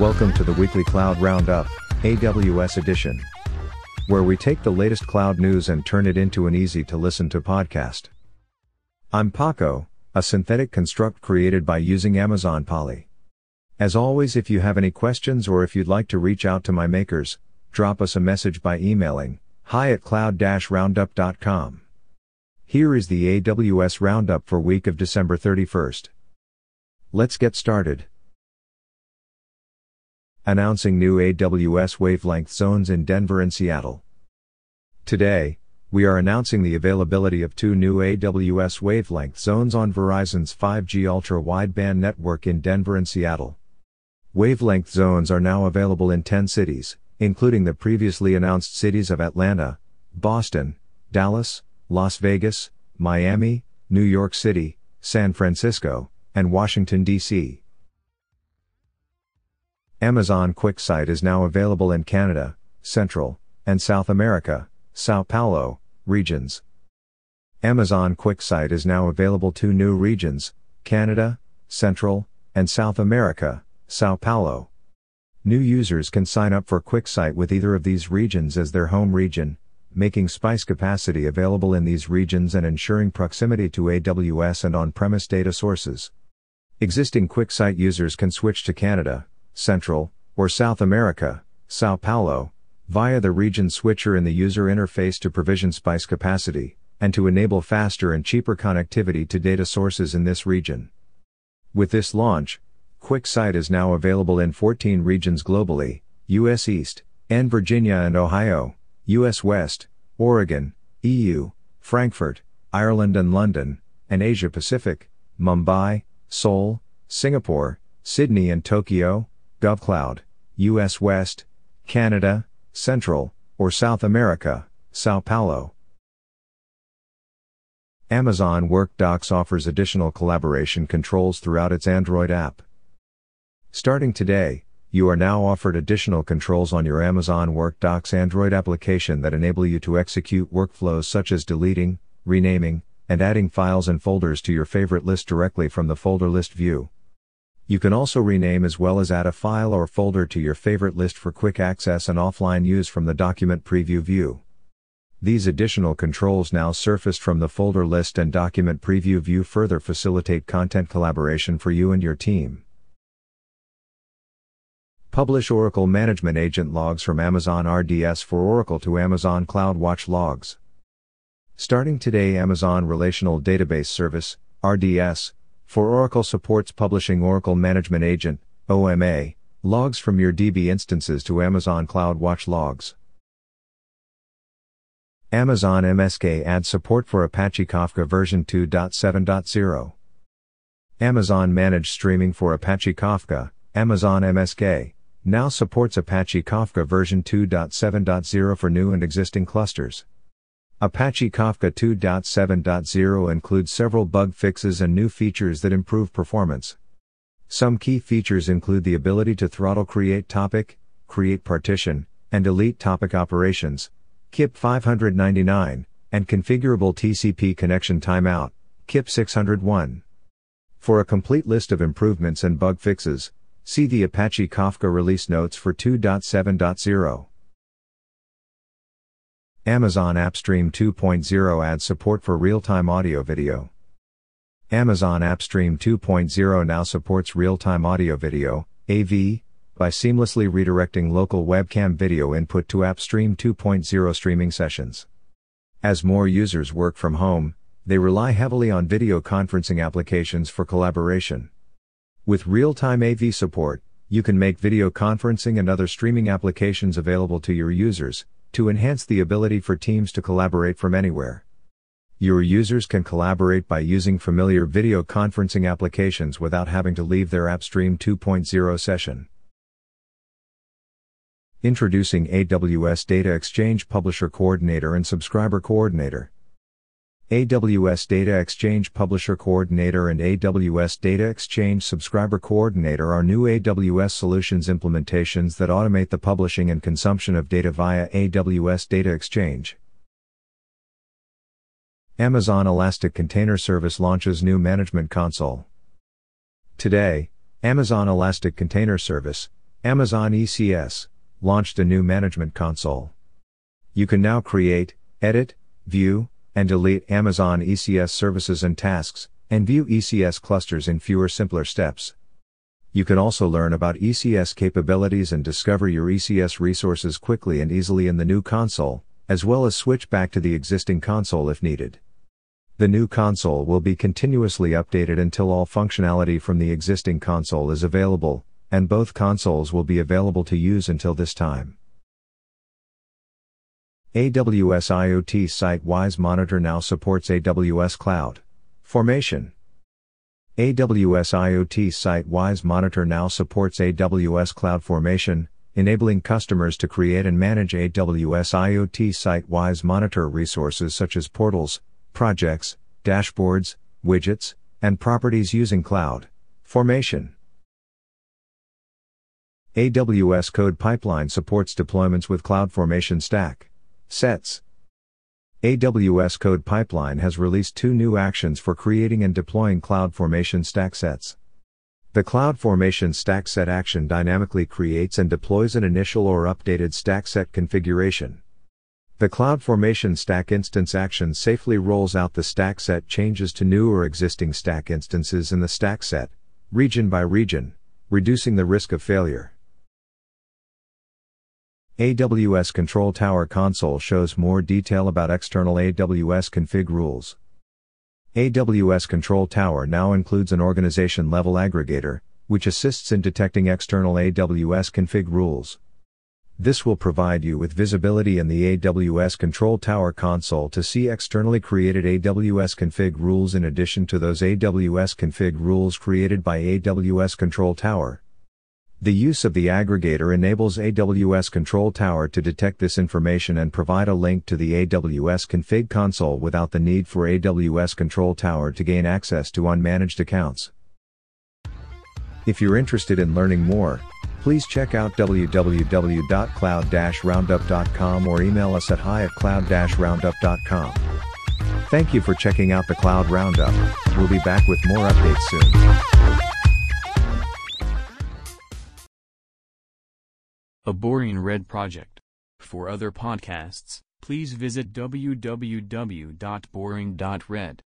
Welcome to the weekly Cloud Roundup, AWS edition, where we take the latest cloud news and turn it into an easy to listen to podcast. I'm Paco, a synthetic construct created by using Amazon Polly. As always, if you have any questions or if you'd like to reach out to my makers, drop us a message by emailing hi at cloud-roundup.com. Here is the AWS Roundup for week of December 31st. Let's get started. Announcing new AWS wavelength zones in Denver and Seattle. Today, we are announcing the availability of two new AWS wavelength zones on Verizon's 5G ultra wideband network in Denver and Seattle. Wavelength zones are now available in 10 cities, including the previously announced cities of Atlanta, Boston, Dallas, Las Vegas, Miami, New York City, San Francisco, and Washington, D.C. Amazon QuickSight is now available in Canada, Central, and South America, Sao Paulo, regions. Amazon QuickSight is now available to new regions, Canada, Central, and South America, Sao Paulo. New users can sign up for QuickSight with either of these regions as their home region, making SPICE capacity available in these regions and ensuring proximity to AWS and on-premise data sources. Existing QuickSight users can switch to Canada, Central, or South America, Sao Paulo, via the region switcher in the user interface to provision SPICE capacity, and to enable faster and cheaper connectivity to data sources in this region. With this launch, QuickSight is now available in 14 regions globally US East, and Virginia and Ohio, US West, Oregon, EU, Frankfurt, Ireland and London, and Asia Pacific, Mumbai, Seoul, Singapore, Sydney and Tokyo, GovCloud, US West, Canada, Central, or South America, Sao Paulo. Amazon WorkDocs offers additional collaboration controls throughout its Android app. Starting today, you are now offered additional controls on your Amazon WorkDocs Android application that enable you to execute workflows such as deleting, renaming, and adding files and folders to your favorite list directly from the folder list view. You can also rename as well as add a file or folder to your favorite list for quick access and offline use from the document preview view. These additional controls now surfaced from the folder list and document preview view further facilitate content collaboration for you and your team. Publish Oracle Management Agent logs from Amazon RDS for Oracle to Amazon CloudWatch logs. Starting today, Amazon Relational Database Service, RDS, for Oracle supports publishing Oracle Management Agent, OMA, logs from your DB instances to Amazon CloudWatch logs. Amazon MSK adds support for Apache Kafka version 2.7.0. Amazon Managed Streaming for Apache Kafka, Amazon MSK, now supports Apache Kafka version 2.7.0 for new and existing clusters. Apache Kafka 2.7.0 includes several bug fixes and new features that improve performance. Some key features include the ability to throttle create topic, create partition, and delete topic operations, KIP 599, and configurable TCP connection timeout, KIP 601. For a complete list of improvements and bug fixes, See the Apache Kafka release notes for 2.7.0. Amazon AppStream 2.0 adds support for real-time audio video. Amazon AppStream 2.0 now supports real-time audio video, AV, by seamlessly redirecting local webcam video input to AppStream 2.0 streaming sessions. As more users work from home, they rely heavily on video conferencing applications for collaboration. With real-time AV support, you can make video conferencing and other streaming applications available to your users, to enhance the ability for teams to collaborate from anywhere. Your users can collaborate by using familiar video conferencing applications without having to leave their AppStream 2.0 session. Introducing AWS Data Exchange Publisher Coordinator and Subscriber Coordinator. AWS Data Exchange Publisher Coordinator and AWS Data Exchange Subscriber Coordinator are new AWS Solutions implementations that automate the publishing and consumption of data via AWS Data Exchange. Amazon Elastic Container Service launches new Management Console. Today, Amazon Elastic Container Service, Amazon ECS launched a new management console. You can now create, edit, view, and delete Amazon ECS services and tasks, and view ECS clusters in fewer simpler steps. You can also learn about ECS capabilities and discover your ECS resources quickly and easily in the new console, as well as switch back to the existing console if needed. The new console will be continuously updated until all functionality from the existing console is available, and both consoles will be available to use until this time. AWS IoT Site-Wise Monitor now supports AWS Cloud Formation. AWS IoT Site-Wise Monitor now supports AWS Cloud Formation, enabling customers to create and manage AWS IoT Site-Wise Monitor resources such as portals, projects, dashboards, widgets, and properties using cloud formation. AWS Code Pipeline supports deployments with CloudFormation Stack. Sets. AWS Code Pipeline has released two new actions for creating and deploying CloudFormation stack sets. The CloudFormation stack set action dynamically creates and deploys an initial or updated stack set configuration. The CloudFormation stack instance action safely rolls out the stack set changes to new or existing stack instances in the stack set, region by region, reducing the risk of failure. AWS Control Tower console shows more detail about external AWS config rules. AWS Control Tower now includes an organization level aggregator, which assists in detecting external AWS config rules. This will provide you with visibility in the AWS Control Tower console to see externally created AWS config rules in addition to those AWS config rules created by AWS Control Tower. The use of the aggregator enables AWS Control Tower to detect this information and provide a link to the AWS config console without the need for AWS Control Tower to gain access to unmanaged accounts. If you're interested in learning more, please check out www.cloud-roundup.com or email us at hi at cloud-roundup.com. Thank you for checking out the Cloud Roundup. We'll be back with more updates soon. A Boring Red Project. For other podcasts, please visit www.boring.red.